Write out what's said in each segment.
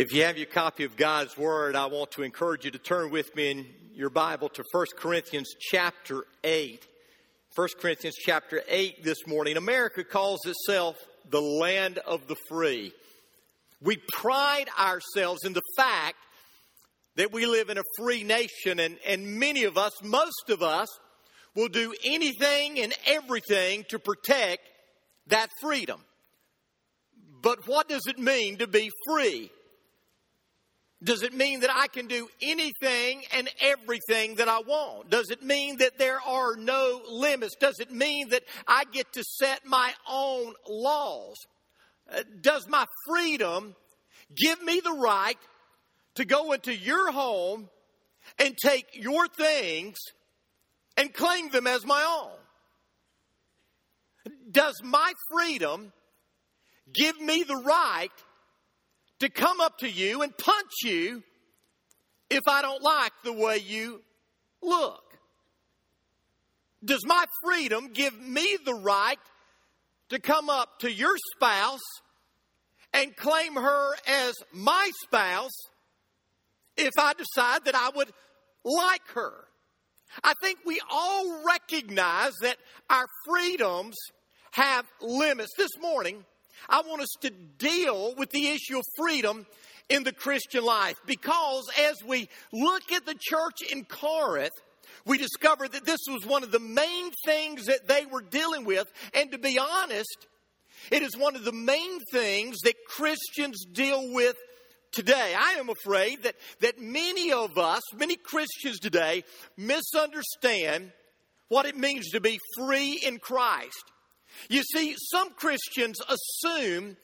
If you have your copy of God's Word, I want to encourage you to turn with me in your Bible to 1 Corinthians chapter 8. 1 Corinthians chapter 8 this morning. America calls itself the land of the free. We pride ourselves in the fact that we live in a free nation, and, and many of us, most of us, will do anything and everything to protect that freedom. But what does it mean to be free? Does it mean that I can do anything and everything that I want? Does it mean that there are no limits? Does it mean that I get to set my own laws? Uh, does my freedom give me the right to go into your home and take your things and claim them as my own? Does my freedom give me the right to come up to you and punch you if I don't like the way you look? Does my freedom give me the right to come up to your spouse and claim her as my spouse if I decide that I would like her? I think we all recognize that our freedoms have limits. This morning, I want us to deal with the issue of freedom in the Christian life because as we look at the church in Corinth, we discover that this was one of the main things that they were dealing with. And to be honest, it is one of the main things that Christians deal with today. I am afraid that, that many of us, many Christians today, misunderstand what it means to be free in Christ. You see, some Christians assume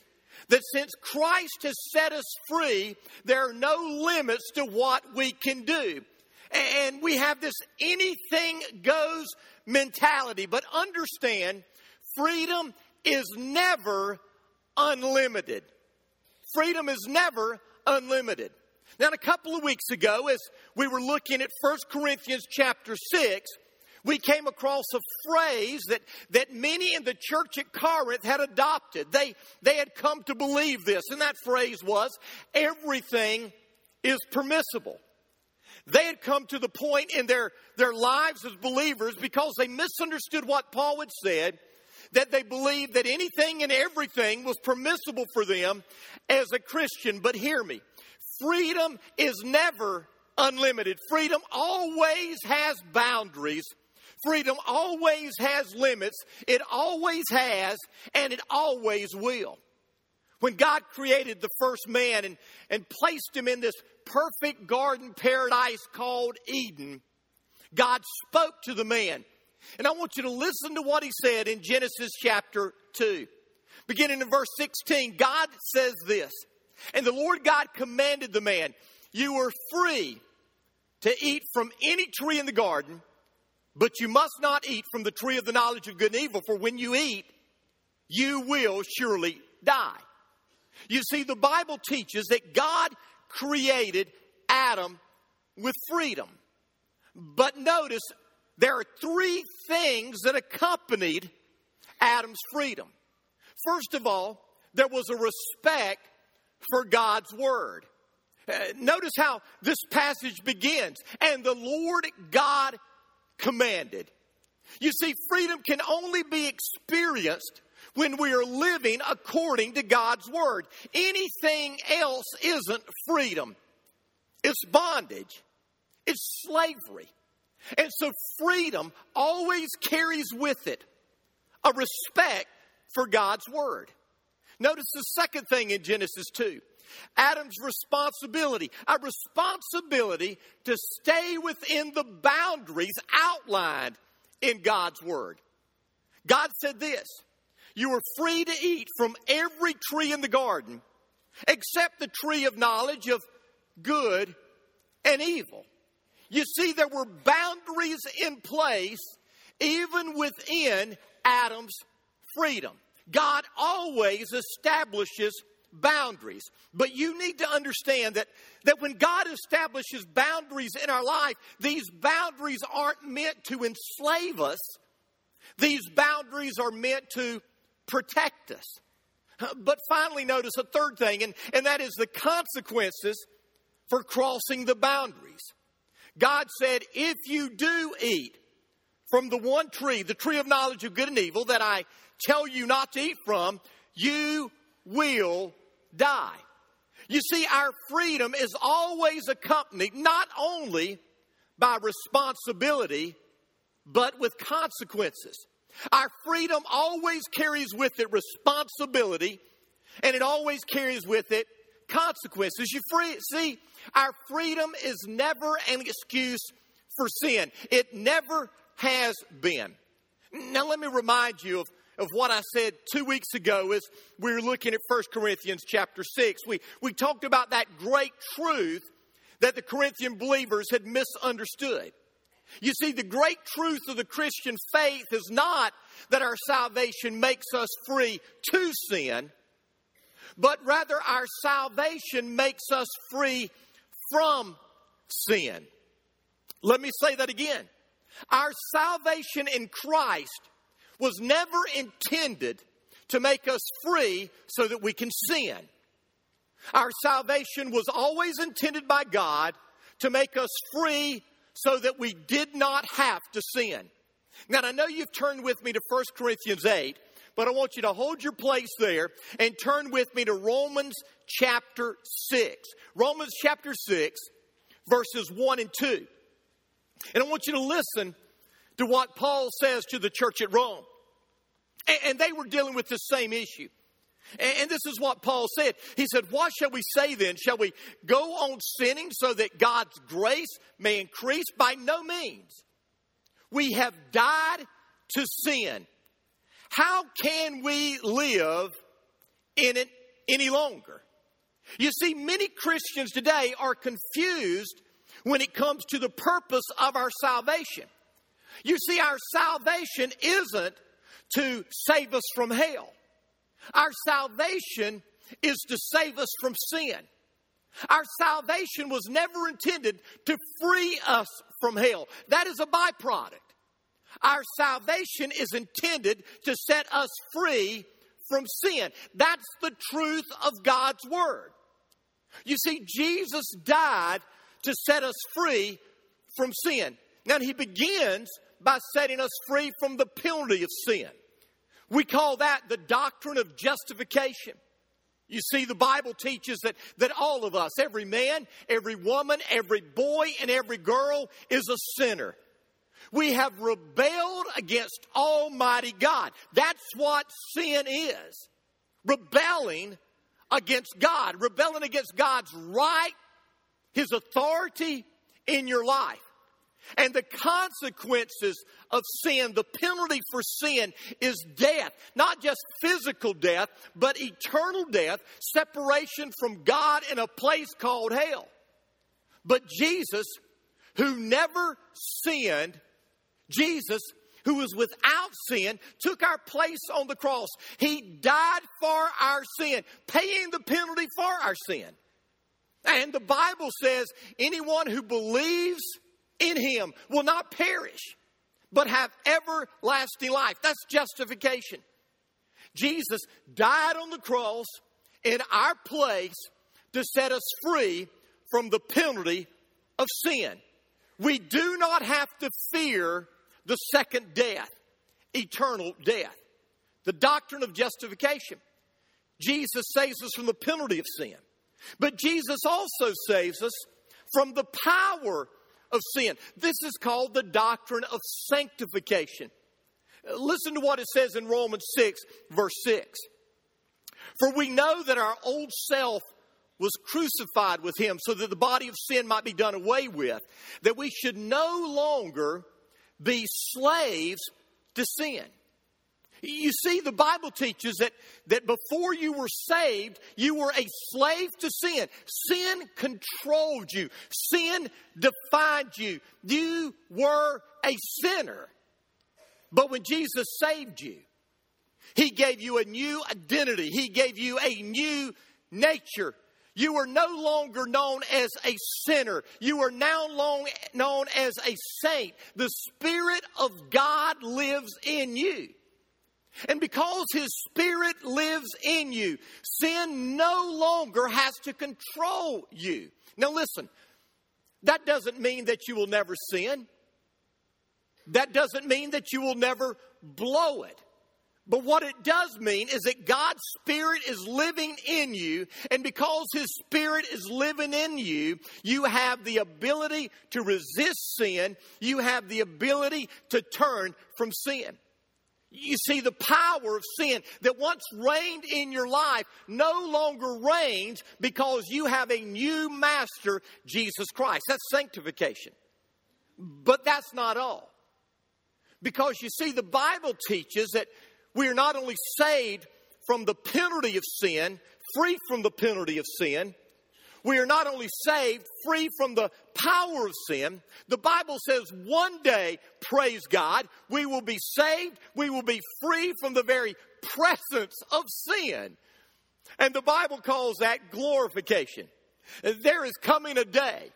that since Christ has set us free, there are no limits to what we can do. And we have this anything goes mentality. But understand, freedom is never unlimited. Freedom is never unlimited. Now, a couple of weeks ago, as we were looking at 1 Corinthians chapter 6, we came across a phrase that, that many in the church at Corinth had adopted. They, they had come to believe this, and that phrase was everything is permissible. They had come to the point in their, their lives as believers because they misunderstood what Paul had said, that they believed that anything and everything was permissible for them as a Christian. But hear me freedom is never unlimited, freedom always has boundaries Freedom always has limits, it always has, and it always will. When God created the first man and, and placed him in this perfect garden paradise called Eden, God spoke to the man. And I want you to listen to what he said in Genesis chapter 2. Beginning in verse 16, God says this And the Lord God commanded the man, You are free to eat from any tree in the garden but you must not eat from the tree of the knowledge of good and evil, for when you eat, you will surely die. You see, the Bible teaches that God created Adam with freedom. But notice there are three things that accompanied Adam's freedom. First of all, there was a respect for God's word. Uh, notice how this passage begins. And the Lord God commanded. You see, freedom can only be experienced when we are living according to God's word. Anything else isn't freedom, it's bondage, it's slavery. And so, freedom always carries with it a respect for God's word. Notice the second thing in Genesis 2 Adam's responsibility, a responsibility to stay within the boundaries outlined in God's Word. God said this You are free to eat from every tree in the garden except the tree of knowledge of good and evil. You see, there were boundaries in place even within Adam's freedom. God always establishes boundaries. But you need to understand that, that when God establishes boundaries in our life, these boundaries aren't meant to enslave us, these boundaries are meant to protect us. But finally, notice a third thing, and, and that is the consequences for crossing the boundaries. God said, if you do eat from the one tree, the tree of knowledge of good and evil, that I tell you not to eat from, you will die. You see, our freedom is always accompanied not only by responsibility, but with consequences. Our freedom always carries with it responsibility, and it always carries with it consequences. You free, see, our freedom is never an excuse for sin. It never has been. Now, let me remind you of, of what I said two weeks ago as we were looking at 1 Corinthians chapter 6. We, we talked about that great truth that the Corinthian believers had misunderstood. You see, the great truth of the Christian faith is not that our salvation makes us free to sin, but rather our salvation makes us free from sin. Let me say that again. Our salvation in Christ was never intended to make us free so that we can sin. Our salvation was always intended by God to make us free so that we did not have to sin. Now, I know you've turned with me to 1 Corinthians 8, but I want you to hold your place there and turn with me to Romans chapter 6. Romans chapter 6, verses 1 and 2. And I want you to listen to what Paul says to the church at Rome. And they were dealing with the same issue. And this is what Paul said. He said, What shall we say then? Shall we go on sinning so that God's grace may increase? By no means. We have died to sin. How can we live in it any longer? You see, many Christians today are confused when it comes to the purpose of our salvation. You see, our salvation isn't to save us from hell. Our salvation is to save us from sin. Our salvation was never intended to free us from hell. That is a byproduct. Our salvation is intended to set us free from sin. That's the truth of God's Word. You see, Jesus died to set us free from sin. Now, He begins by setting us free from the penalty of sin. We call that the doctrine of justification. You see, the Bible teaches that, that all of us, every man, every woman, every boy, and every girl is a sinner. We have rebelled against Almighty God. That's what sin is rebelling against God, rebelling against God's right, His authority in your life. And the consequences of sin, the penalty for sin is death. Not just physical death, but eternal death, separation from God in a place called hell. But Jesus, who never sinned, Jesus, who was without sin, took our place on the cross. He died for our sin, paying the penalty for our sin. And the Bible says anyone who believes in him will not perish, but have everlasting life. That's justification. Jesus died on the cross in our place to set us free from the penalty of sin. We do not have to fear the second death, eternal death. The doctrine of justification. Jesus saves us from the penalty of sin. But Jesus also saves us from the power of sin. This is called the doctrine of sanctification. Listen to what it says in Romans 6, verse 6. For we know that our old self was crucified with him so that the body of sin might be done away with, that we should no longer be slaves to sin. You see, the Bible teaches that, that before you were saved, you were a slave to sin. Sin controlled you, sin defined you. You were a sinner. But when Jesus saved you, He gave you a new identity, He gave you a new nature. You are no longer known as a sinner. You are now long, known as a saint. The Spirit of God lives in you. And because His Spirit lives in you, sin no longer has to control you. Now, listen, that doesn't mean that you will never sin. That doesn't mean that you will never blow it. But what it does mean is that God's Spirit is living in you, and because His Spirit is living in you, you have the ability to resist sin. You have the ability to turn from sin. You see, the power of sin that once reigned in your life no longer reigns because you have a new master, Jesus Christ. That's sanctification. But that's not all. Because you see, the Bible teaches that we are not only saved from the penalty of sin, free from the penalty of sin, we are not only saved, free from the power of sin. The Bible says one day, praise God, we will be saved, we will be free from the very presence of sin. And the Bible calls that glorification. There is coming a day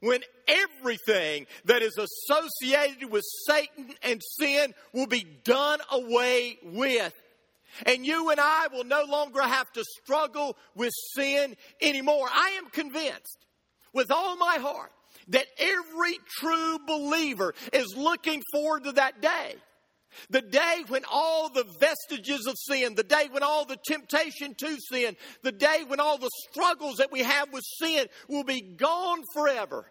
when everything that is associated with Satan and sin will be done away with. And you and I will no longer have to struggle with sin anymore. I am convinced with all my heart that every true believer is looking forward to that day. The day when all the vestiges of sin, the day when all the temptation to sin, the day when all the struggles that we have with sin will be gone forever.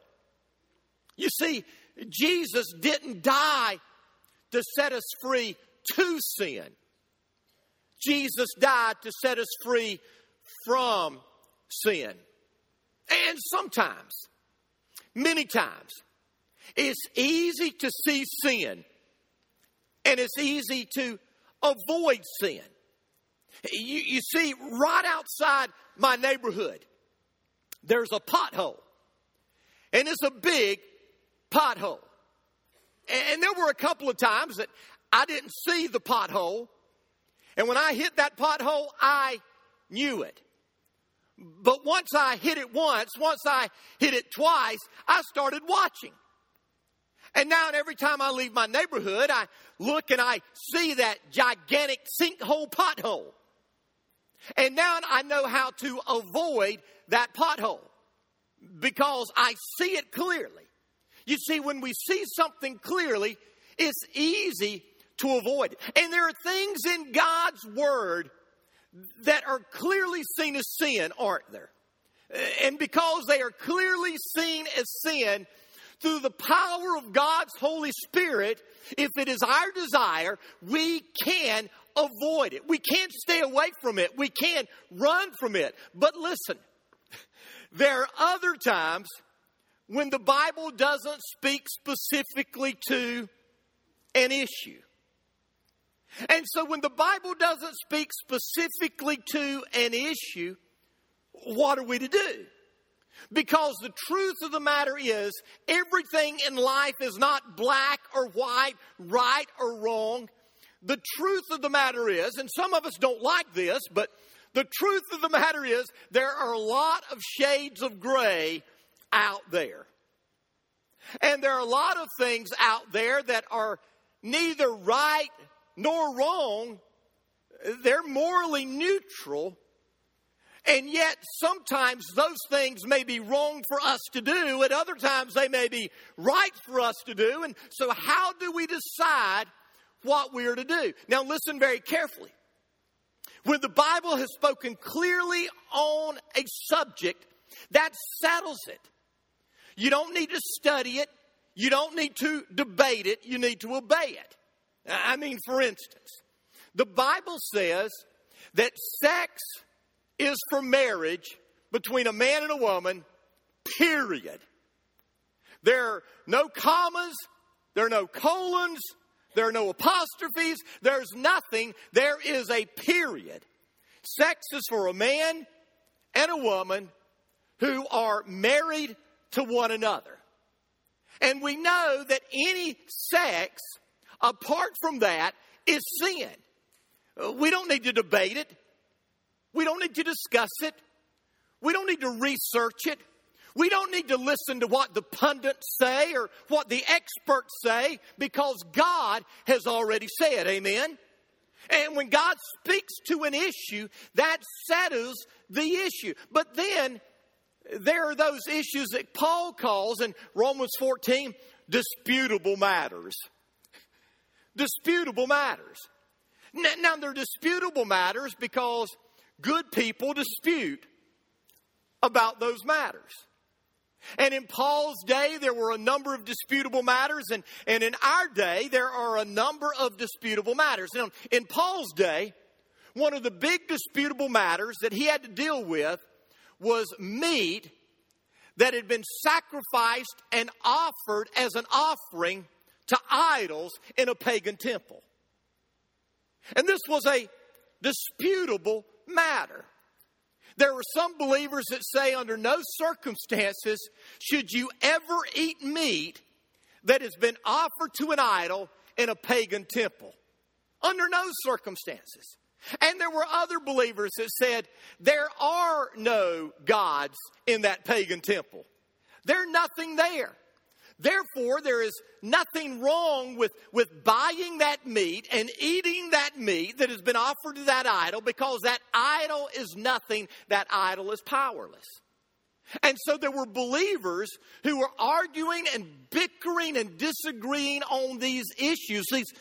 You see, Jesus didn't die to set us free to sin. Jesus died to set us free from sin. And sometimes, many times, it's easy to see sin and it's easy to avoid sin. You, you see, right outside my neighborhood, there's a pothole. And it's a big pothole. And there were a couple of times that I didn't see the pothole. And when I hit that pothole, I knew it. But once I hit it once, once I hit it twice, I started watching. And now, every time I leave my neighborhood, I look and I see that gigantic sinkhole pothole. And now I know how to avoid that pothole because I see it clearly. You see, when we see something clearly, it's easy to avoid. And there are things in God's Word that are clearly seen as sin, aren't there? And because they are clearly seen as sin, through the power of God's Holy Spirit, if it is our desire, we can avoid it. We can't stay away from it. We can't run from it. But listen, there are other times when the Bible doesn't speak specifically to an issue. And so when the Bible doesn't speak specifically to an issue, what are we to do? Because the truth of the matter is, everything in life is not black or white, right or wrong. The truth of the matter is, and some of us don't like this, but the truth of the matter is, there are a lot of shades of gray out there. And there are a lot of things out there that are neither right nor wrong. They're morally neutral. And yet, sometimes those things may be wrong for us to do, at other times they may be right for us to do. And so, how do we decide what we are to do? Now, listen very carefully. When the Bible has spoken clearly on a subject, that settles it. You don't need to study it. You don't need to debate it. You need to obey it. I mean, for instance, the Bible says that sex is for marriage between a man and a woman, period. There are no commas, there are no colons, there are no apostrophes, there's nothing. There is a period. Sex is for a man and a woman who are married to one another. And we know that any sex apart from that is sin. We don't need to debate it. We don't need to discuss it. We don't need to research it. We don't need to listen to what the pundits say or what the experts say because God has already said, amen? And when God speaks to an issue, that settles the issue. But then there are those issues that Paul calls in Romans 14 disputable matters. Disputable matters. Now, they're disputable matters because good people dispute about those matters. And in Paul's day, there were a number of disputable matters, and, and in our day, there are a number of disputable matters. Now, in Paul's day, one of the big disputable matters that he had to deal with was meat that had been sacrificed and offered as an offering to idols in a pagan temple. And this was a disputable matter. There were some believers that say, under no circumstances should you ever eat meat that has been offered to an idol in a pagan temple. Under no circumstances. And there were other believers that said, there are no gods in that pagan temple. There's nothing there. Therefore, there is nothing wrong with, with buying that meat and eating that meat that has been offered to that idol because that idol is nothing, that idol is powerless. And so there were believers who were arguing and bickering and disagreeing on these issues, these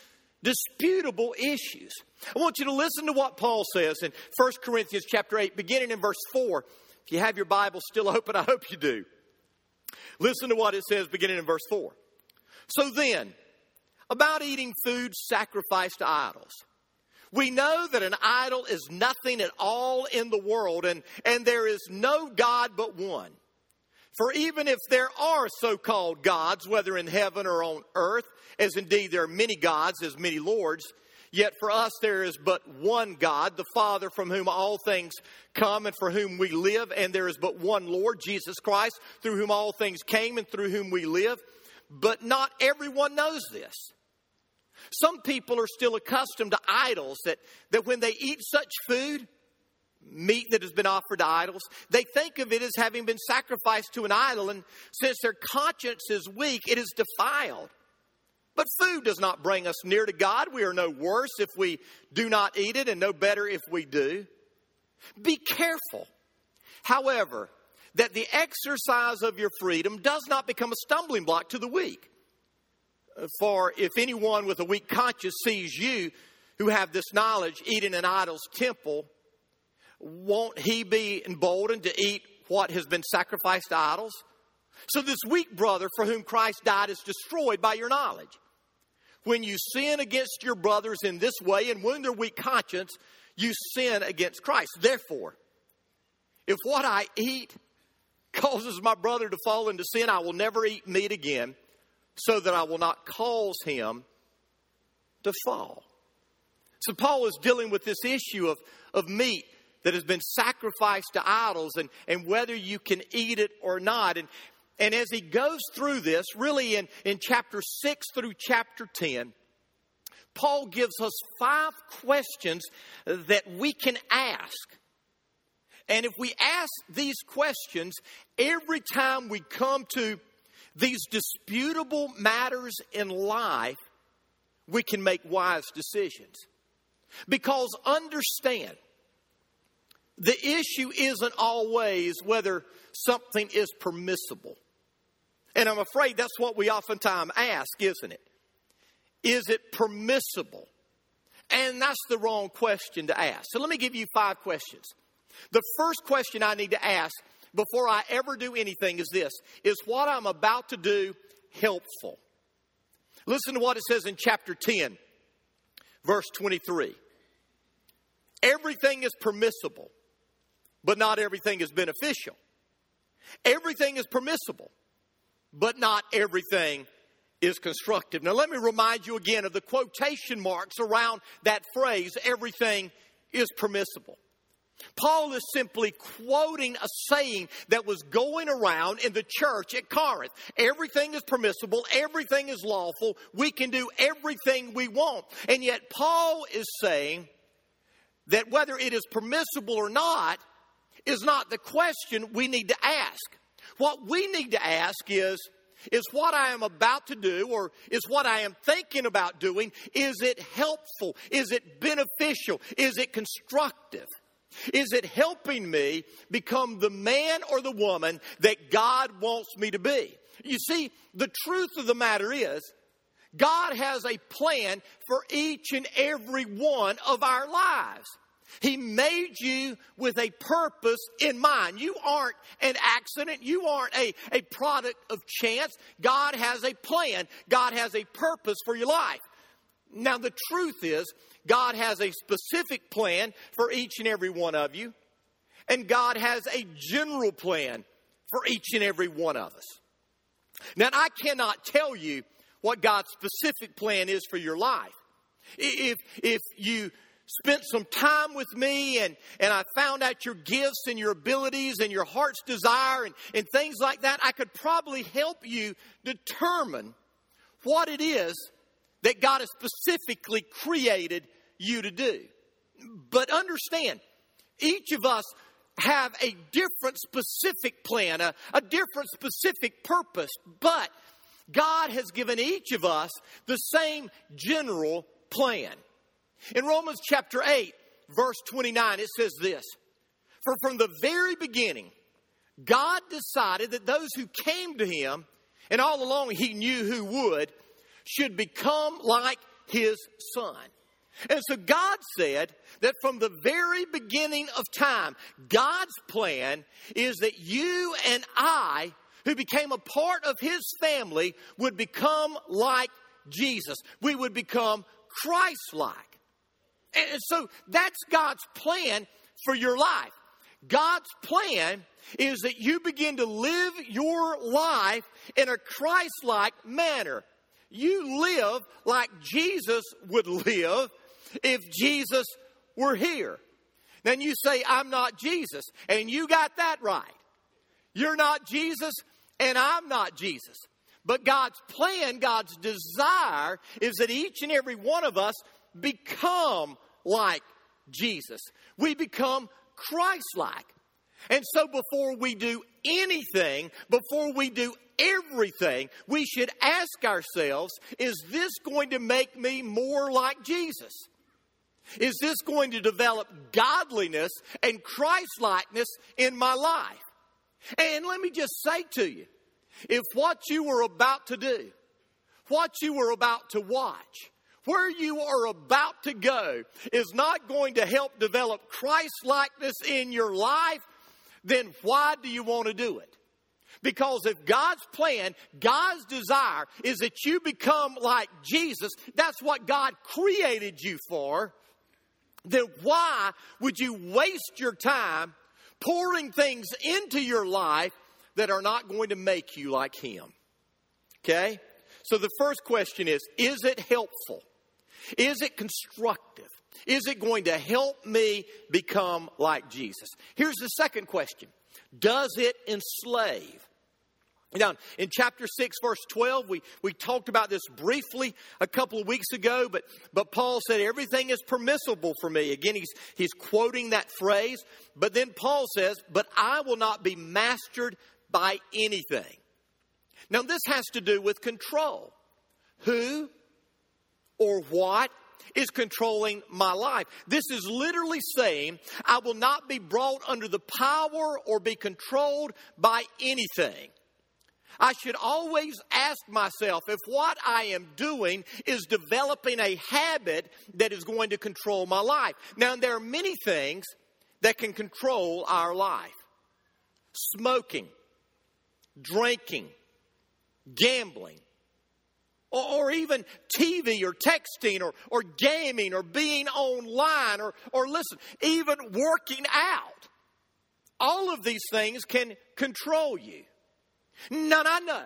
disputable issues. I want you to listen to what Paul says in 1 Corinthians chapter 8, beginning in verse 4. If you have your Bible still open, I hope you do. Listen to what it says beginning in verse 4. So then, about eating food sacrificed to idols. We know that an idol is nothing at all in the world, and, and there is no God but one. For even if there are so called gods, whether in heaven or on earth, as indeed there are many gods, as many lords, Yet for us there is but one God, the Father, from whom all things come and for whom we live, and there is but one Lord, Jesus Christ, through whom all things came and through whom we live. But not everyone knows this. Some people are still accustomed to idols that, that when they eat such food, meat that has been offered to idols, they think of it as having been sacrificed to an idol, and since their conscience is weak, it is defiled. But food does not bring us near to God. We are no worse if we do not eat it, and no better if we do. Be careful, however, that the exercise of your freedom does not become a stumbling block to the weak. Uh, for if anyone with a weak conscience sees you who have this knowledge eat in an idol's temple, won't he be emboldened to eat what has been sacrificed to idols? So, this weak brother for whom Christ died is destroyed by your knowledge. When you sin against your brothers in this way and wound their weak conscience, you sin against Christ. Therefore, if what I eat causes my brother to fall into sin, I will never eat meat again, so that I will not cause him to fall. So, Paul is dealing with this issue of, of meat that has been sacrificed to idols and, and whether you can eat it or not. And, and as he goes through this, really in, in chapter 6 through chapter 10, Paul gives us five questions that we can ask. And if we ask these questions every time we come to these disputable matters in life, we can make wise decisions. Because understand, the issue isn't always whether something is permissible. And I'm afraid that's what we oftentimes ask, isn't it? Is it permissible? And that's the wrong question to ask. So let me give you five questions. The first question I need to ask before I ever do anything is this Is what I'm about to do helpful? Listen to what it says in chapter 10, verse 23. Everything is permissible, but not everything is beneficial. Everything is permissible, but not everything is constructive. Now, let me remind you again of the quotation marks around that phrase everything is permissible. Paul is simply quoting a saying that was going around in the church at Corinth. Everything is permissible, everything is lawful, we can do everything we want. And yet, Paul is saying that whether it is permissible or not is not the question we need to ask. What we need to ask is Is what I am about to do or is what I am thinking about doing, is it helpful? Is it beneficial? Is it constructive? Is it helping me become the man or the woman that God wants me to be? You see, the truth of the matter is, God has a plan for each and every one of our lives. He made you with a purpose in mind. You aren't an accident. You aren't a, a product of chance. God has a plan. God has a purpose for your life. Now, the truth is, God has a specific plan for each and every one of you, and God has a general plan for each and every one of us. Now, I cannot tell you what God's specific plan is for your life. If, if you spent some time with me and, and I found out your gifts and your abilities and your heart's desire and, and things like that, I could probably help you determine what it is that God has specifically created you to do. But understand, each of us have a different specific plan, a, a different specific purpose, but God has given each of us the same general plan. In Romans chapter 8, verse 29, it says this For from the very beginning, God decided that those who came to him, and all along he knew who would, should become like his son. And so God said that from the very beginning of time, God's plan is that you and I, who became a part of his family, would become like Jesus. We would become Christ like. And so that's God's plan for your life. God's plan is that you begin to live your life in a Christ like manner. You live like Jesus would live if Jesus were here. Then you say, I'm not Jesus. And you got that right. You're not Jesus, and I'm not Jesus. But God's plan, God's desire is that each and every one of us become like Jesus. We become Christ like. And so before we do anything, before we do everything, we should ask ourselves is this going to make me more like Jesus? Is this going to develop godliness and Christ likeness in my life? And let me just say to you if what you were about to do, what you were about to watch, where you are about to go is not going to help develop Christ likeness in your life, then why do you want to do it? Because if God's plan, God's desire is that you become like Jesus, that's what God created you for, then why would you waste your time pouring things into your life that are not going to make you like Him? Okay? So the first question is Is it helpful? Is it constructive? Is it going to help me become like Jesus? Here's the second question Does it enslave? Now, in chapter 6, verse 12, we, we talked about this briefly a couple of weeks ago, but, but Paul said, Everything is permissible for me. Again, he's, he's quoting that phrase. But then Paul says, But I will not be mastered by anything. Now, this has to do with control. Who or what is controlling my life. This is literally saying, I will not be brought under the power or be controlled by anything. I should always ask myself if what I am doing is developing a habit that is going to control my life. Now, there are many things that can control our life smoking, drinking, gambling, or, or, even TV or texting or, or gaming or being online or, or listen, even working out. All of these things can control you. None I know.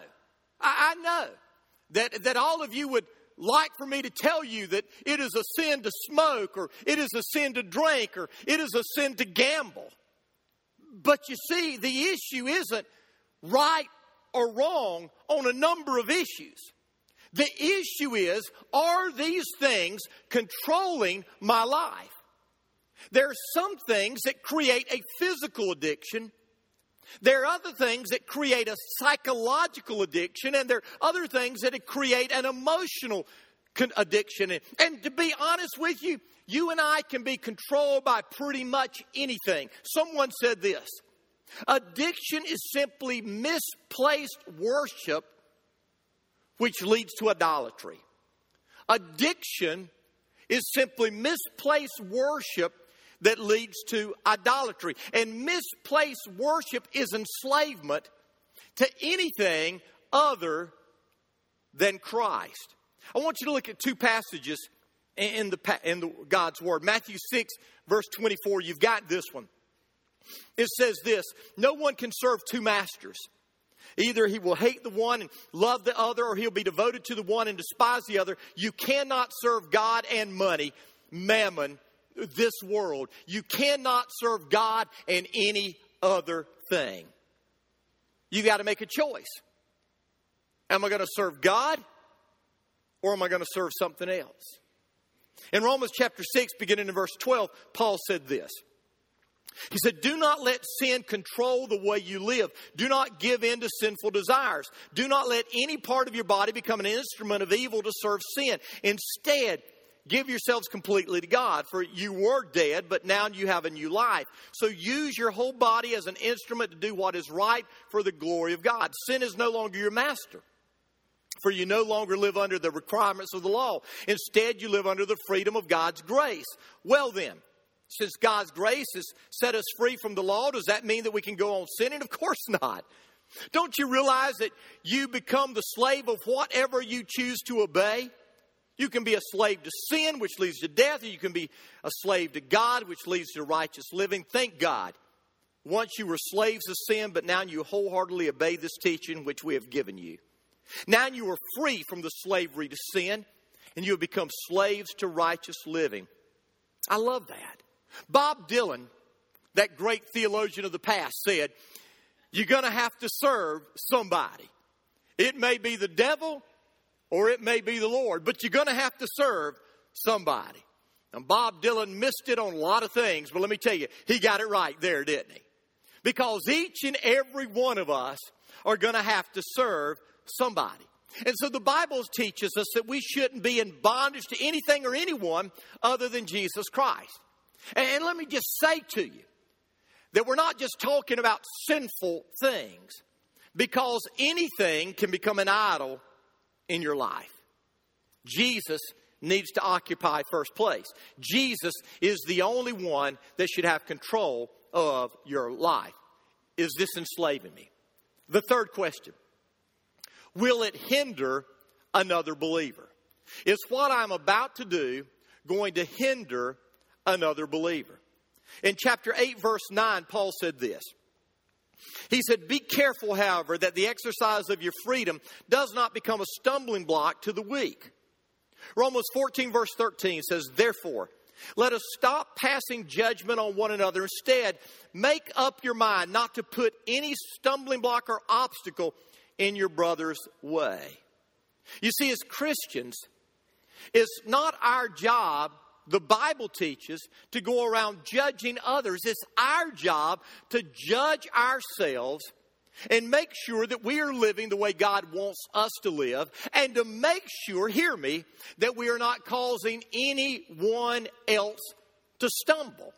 I, I know that, that all of you would like for me to tell you that it is a sin to smoke or it is a sin to drink or it is a sin to gamble. But you see, the issue isn't right or wrong on a number of issues. The issue is are these things controlling my life? There are some things that create a physical addiction, There are other things that create a psychological addiction, and there are other things that create an emotional addiction. And to be honest with you, you and I can be controlled by pretty much anything. Someone said this addiction is simply misplaced worship, which leads to idolatry. Addiction is simply misplaced worship that leads to idolatry. And misplaced worship is enslavement to anything other than Christ. I want you to look at two passages in the, in the God's Word. Matthew 6, verse 24, you've got this one. It says this No one can serve two masters. Either he will hate the one and love the other, or he'll be devoted to the one and despise the other. You cannot serve God and money, mammon, this world. You cannot serve God and any other thing. You got to make a choice. Am I going to serve God or am I going to serve something else? In Romans chapter 6, beginning in verse 12, Paul said this. He said, Do not let sin control the way you live. Do not give in to sinful desires. Do not let any part of your body become an instrument of evil to serve sin. Instead, give yourselves completely to God, for you were dead, but now you have a new life. So use your whole body as an instrument to do what is right for the glory of God. Sin is no longer your master. For you no longer live under the requirements of the law. Instead, you live under the freedom of God's grace. Well, then, since God's grace has set us free from the law, does that mean that we can go on sinning? Of course not. Don't you realize that you become the slave of whatever you choose to obey? You can be a slave to sin, which leads to death, or you can be a slave to God, which leads to righteous living. Thank God. Once you were slaves of sin, but now you wholeheartedly obey this teaching which we have given you. Now you are free from the slavery to sin, and you have become slaves to righteous living. I love that. Bob Dylan, that great theologian of the past, said, You're going to have to serve somebody. It may be the devil or it may be the Lord, but you're going to have to serve somebody. And Bob Dylan missed it on a lot of things, but let me tell you, he got it right there, didn't he? Because each and every one of us are going to have to serve somebody. And so the Bible teaches us that we shouldn't be in bondage to anything or anyone other than Jesus Christ. And let me just say to you that we're not just talking about sinful things, because anything can become an idol in your life. Jesus needs to occupy first place. Jesus is the only one that should have control of your life. Is this enslaving me? The third question Will it hinder another believer? Is what I'm about to do going to hinder another believer? In chapter 8, verse 9, Paul said this. He said, Be careful, however, that the exercise of your freedom does not become a stumbling block to the weak. Romans 14, verse 13 says, Therefore, let us stop passing judgment on one another. Instead, make up your mind not to put any stumbling block or obstacle in your brother's way. You see, as Christians, it's not our job, the Bible teaches, to go around judging others. It's our job to judge ourselves and make sure that we are living the way God wants us to live, and to make sure, hear me, that we are not causing anyone else to stumble.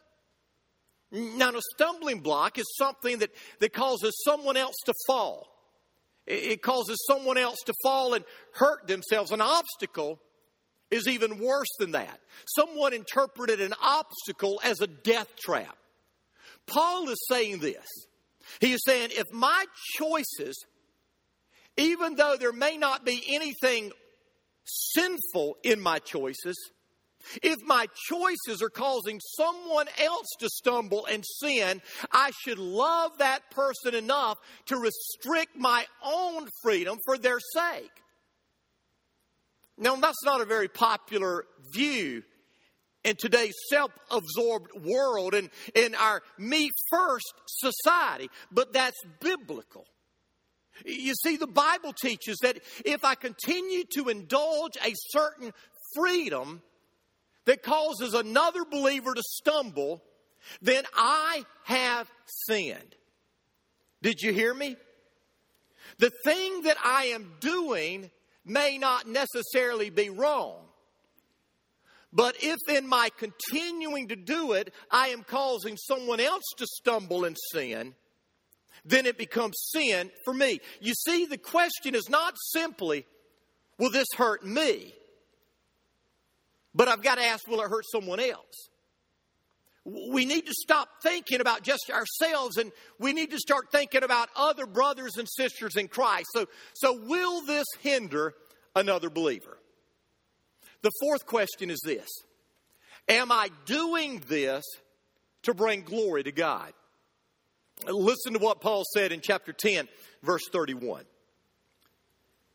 Now, a stumbling block is something that, that causes someone else to fall. It causes someone else to fall and hurt themselves. An obstacle is even worse than that. Someone interpreted an obstacle as a death trap. Paul is saying this. He is saying, if my choices, even though there may not be anything sinful in my choices, if my choices are causing someone else to stumble and sin, I should love that person enough to restrict my own freedom for their sake. Now, that's not a very popular view in today's self absorbed world and in our me first society, but that's biblical. You see, the Bible teaches that if I continue to indulge a certain freedom, that causes another believer to stumble, then I have sinned. Did you hear me? The thing that I am doing may not necessarily be wrong. But if in my continuing to do it, I am causing someone else to stumble and sin, then it becomes sin for me. You see, the question is not simply, will this hurt me? But I've got to ask, will it hurt someone else? We need to stop thinking about just ourselves and we need to start thinking about other brothers and sisters in Christ. So, so will this hinder another believer? The fourth question is this Am I doing this to bring glory to God? Listen to what Paul said in chapter 10, verse 31.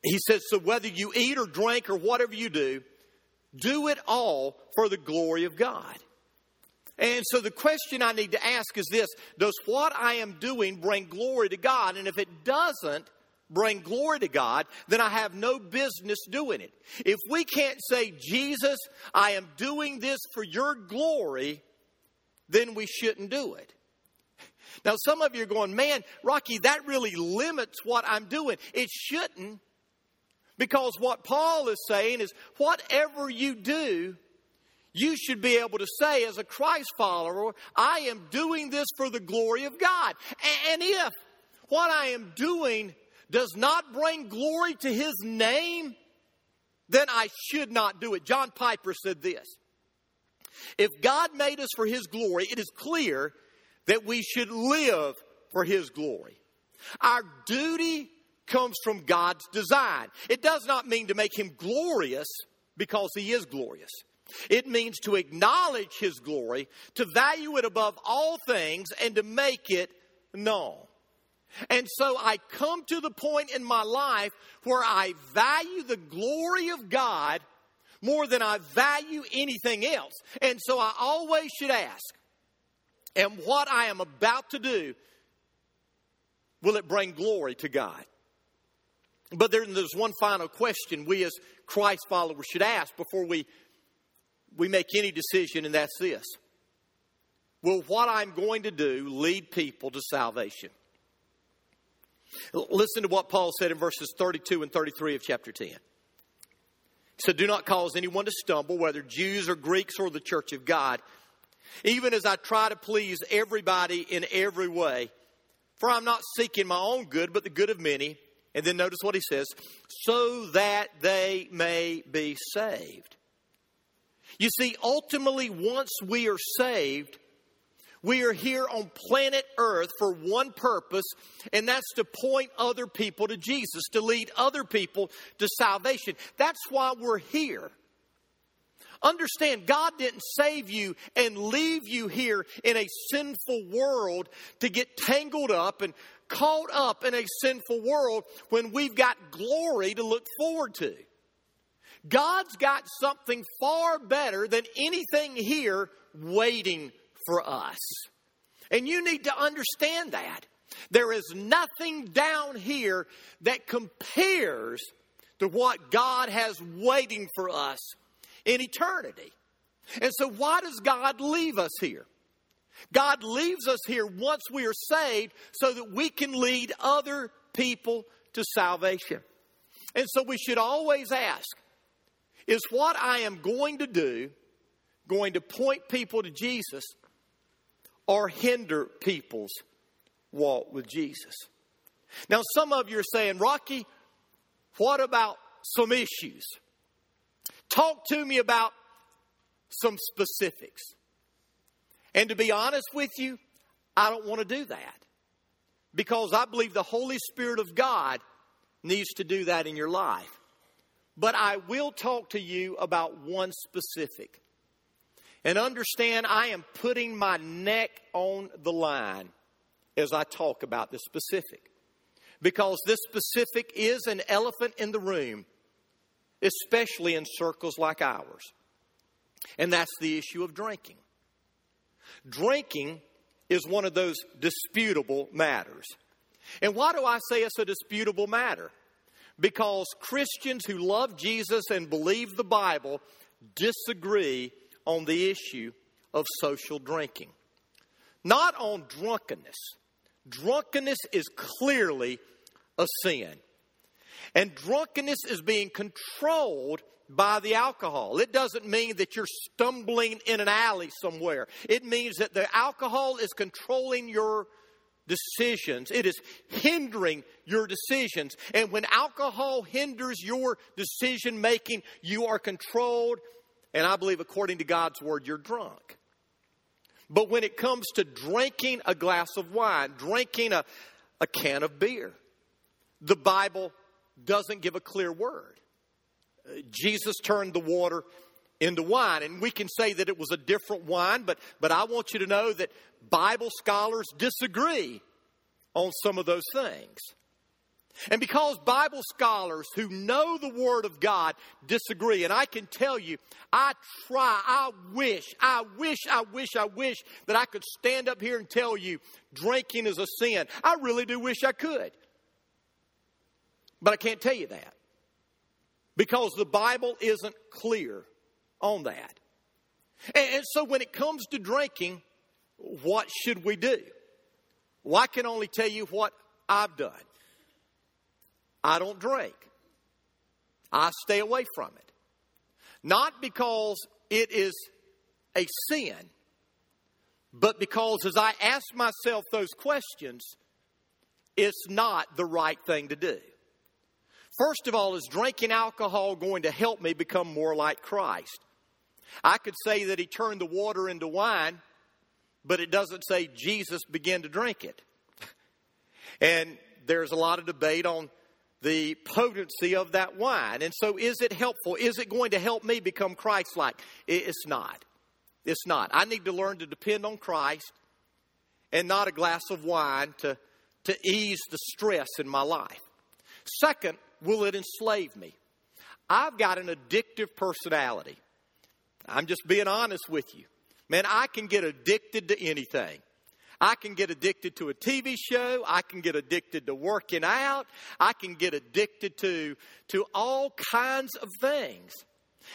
He says, So whether you eat or drink or whatever you do, do it all for the glory of God. And so the question I need to ask is this Does what I am doing bring glory to God? And if it doesn't bring glory to God, then I have no business doing it. If we can't say, Jesus, I am doing this for your glory, then we shouldn't do it. Now, some of you are going, man, Rocky, that really limits what I'm doing. It shouldn't, because what Paul is saying is whatever you do, you should be able to say, as a Christ follower, I am doing this for the glory of God. And if what I am doing does not bring glory to his name, then I should not do it. John Piper said this If God made us for his glory, it is clear that we should live for his glory. Our duty comes from God's design. It does not mean to make him glorious because he is glorious. It means to acknowledge His glory, to value it above all things, and to make it known. And so I come to the point in my life where I value the glory of God more than I value anything else. And so I always should ask, and what I am about to do, will it bring glory to God? But there's one final question we as Christ followers should ask before we we make any decision, and that's this Will what I'm going to do lead people to salvation? Listen to what Paul said in verses 32 and 33 of chapter 10. So Do not cause anyone to stumble, whether Jews or Greeks or the church of God, even as I try to please everybody in every way. For I'm not seeking my own good, but the good of many. And then notice what he says, so that they may be saved. You see, ultimately, once we are saved, we are here on planet Earth for one purpose, and that's to point other people to Jesus, to lead other people to salvation. That's why we're here. Understand, God didn't save you and leave you here in a sinful world to get tangled up and caught up in a sinful world when we've got glory to look forward to. God's got something far better than anything here waiting for us. And you need to understand that. There is nothing down here that compares to what God has waiting for us in eternity. And so, why does God leave us here? God leaves us here once we are saved so that we can lead other people to salvation. And so, we should always ask is what I am going to do going to point people to Jesus or hinder people's walk with Jesus? Now, some of you are saying, Rocky, what about some issues? Talk to me about some specifics. And to be honest with you, I don't want to do that because I believe the Holy Spirit of God needs to do that in your life. But I will talk to you about one specific. And understand, I am putting my neck on the line as I talk about this specific. Because this specific is an elephant in the room, especially in circles like ours. And that's the issue of drinking. Drinking is one of those disputable matters. And why do I say it's a disputable matter? Because Christians who love Jesus and believe the Bible disagree on the issue of social drinking. Not on drunkenness, Drunkenness is clearly a sin. And drunkenness is being controlled by the alcohol. It doesn't mean that you're stumbling in an alley somewhere. It means that the alcohol is controlling your decisions. It is hindering your decisions. And when alcohol hinders your decision making, you are controlled. And I believe, according to God's word, you're drunk. But when it comes to drinking a glass of wine, drinking a, a can of beer, the Bible doesn't give a clear word. Uh, Jesus turned the water into wine. And we can say that it was a different wine, but, but I want you to know that Bible scholars disagree on some of those things. And because Bible scholars who know the Word of God disagree, and I can tell you, I try, I wish, I wish, I wish, I wish that I could stand up here and tell you drinking is a sin. I really do wish I could. But I can't tell you that because the Bible isn't clear on that. And so when it comes to drinking, what should we do? Well, I can only tell you what I've done. I don't drink. I stay away from it. Not because it is a sin, but because as I ask myself those questions, it's not the right thing to do. First of all, is drinking alcohol going to help me become more like Christ? I could say that he turned the water into wine, but it doesn't say Jesus began to drink it. and there's a lot of debate on the potency of that wine. And so, is it helpful? Is it going to help me become Christ like? It's not. It's not. I need to learn to depend on Christ and not a glass of wine to, to ease the stress in my life. Second, will it enslave me? I've got an addictive personality. I'm just being honest with you. Man, I can get addicted to anything. I can get addicted to a TV show. I can get addicted to working out. I can get addicted to, to all kinds of things.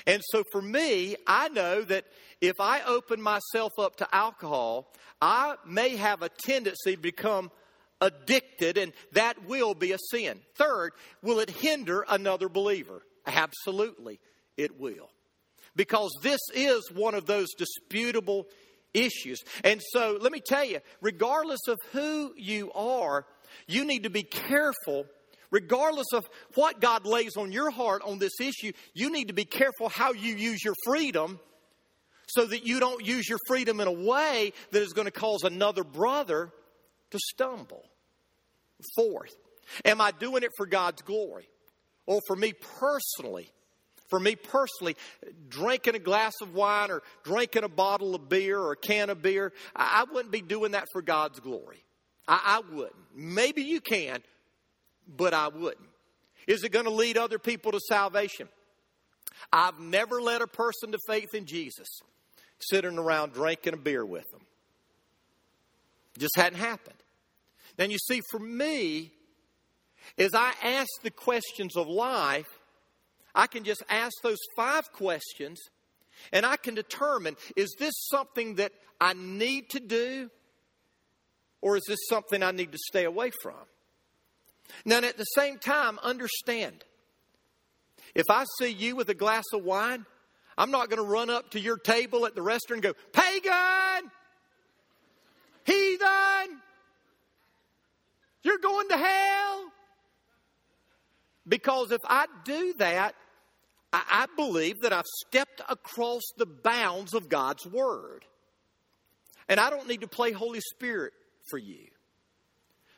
And so for me, I know that if I open myself up to alcohol, I may have a tendency to become addicted, and that will be a sin. Third, will it hinder another believer? Absolutely, it will. Because this is one of those disputable issues. And so, let me tell you, regardless of who you are, you need to be careful. Regardless of what God lays on your heart on this issue, you need to be careful how you use your freedom so that you don't use your freedom in a way that is going to cause another brother to stumble. Fourth, am I doing it for God's glory? Or for me personally, for me personally, drinking a glass of wine or drinking a bottle of beer or a can of beer, I, wouldn't be doing that for God's glory. I, I wouldn't. Maybe you can, but I wouldn't. Is it going to lead other people to salvation? I've never led a person to faith in Jesus sitting around drinking a beer with them. It Just hadn't happened. Then you see, for me, as I ask the questions of life, I can just ask those five questions and I can determine is this something that I need to do or is this something I need to stay away from? Now, at the same time, understand if I see you with a glass of wine, I'm not going to run up to your table at the restaurant and go, pagan, heathen, you're going to hell. Because if I do that, I, believe that I've stepped across the bounds of God's Word. And I don't need to play Holy Spirit for you.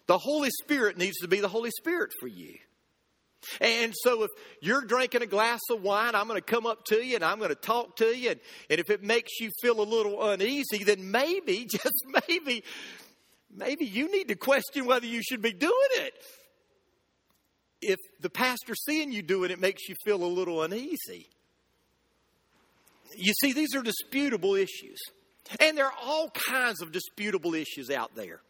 The Holy Spirit needs to be the Holy Spirit for you. And so if you're drinking a glass of wine, I'm going to come up to you and I'm going to talk to you. And, and if it makes you feel a little uneasy, then maybe, just maybe, maybe you need to question whether you should be doing it. If the pastor seeing you do it it makes you feel a little uneasy. You see, these are disputable issues. And there are all kinds of disputable issues out there.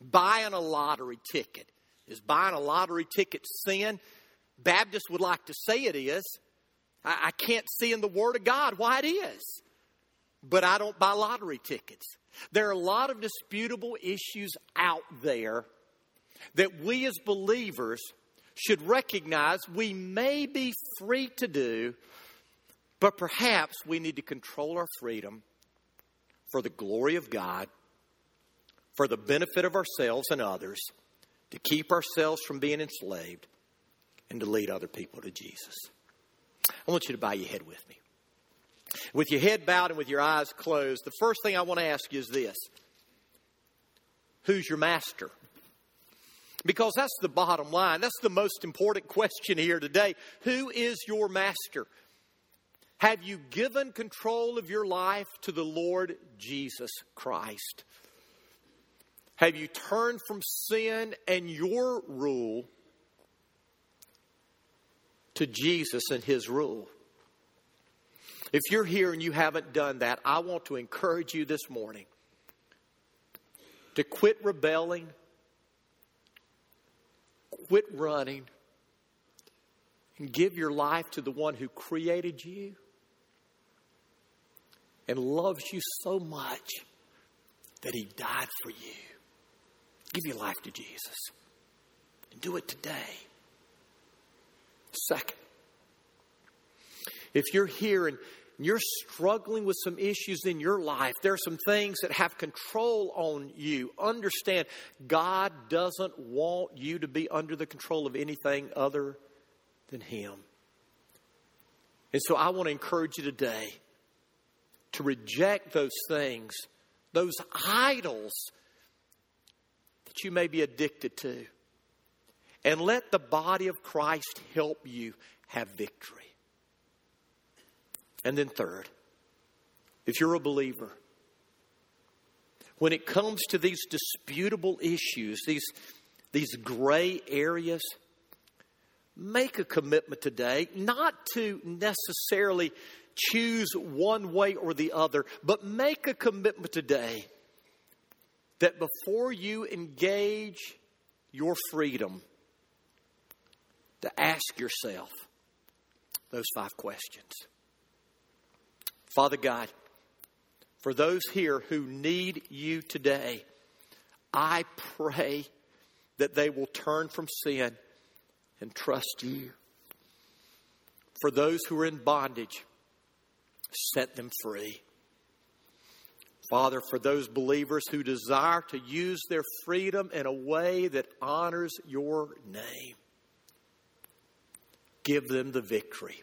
Buying a lottery ticket. Is buying a lottery ticket sin? Baptists would like to say it is. I, I can't see in the Word of God why it is. but I don't buy lottery tickets. There are a lot of disputable issues out there that we as believers should recognize we may be free to do, but perhaps we need to control our freedom for the glory of God, for the benefit of ourselves and others, to keep ourselves from being enslaved, and to lead other people to Jesus. I want you to bow your head with me. With your head bowed and with your eyes closed, the first thing I want to ask you is this Who's your master? Because that's the bottom line. That's the most important question here today. Who is your master? Have you given control of your life to the Lord Jesus Christ? Have you turned from sin and your rule to Jesus and His rule? If you're here and you haven't done that, I want to encourage you this morning to quit rebelling, quit running, and give your life to the one who created you and loves you so much that he died for you. Give your life to Jesus and do it today. Second, if you're here and you're struggling with some issues in your life, there are some things that have control on you. Understand, God doesn't want you to be under the control of anything other than Him. And so I want to encourage you today to reject those things, those idols that you may be addicted to, and let the body of Christ help you have victory. And then, third, if you're a believer, when it comes to these disputable issues, these, these gray areas, make a commitment today not to necessarily choose one way or the other, but make a commitment today that before you engage your freedom, to ask yourself those five questions. Father God, for those here who need you today, I pray that they will turn from sin and trust you. For those who are in bondage, set them free. Father, for those believers who desire to use their freedom in a way that honors your name, give them the victory.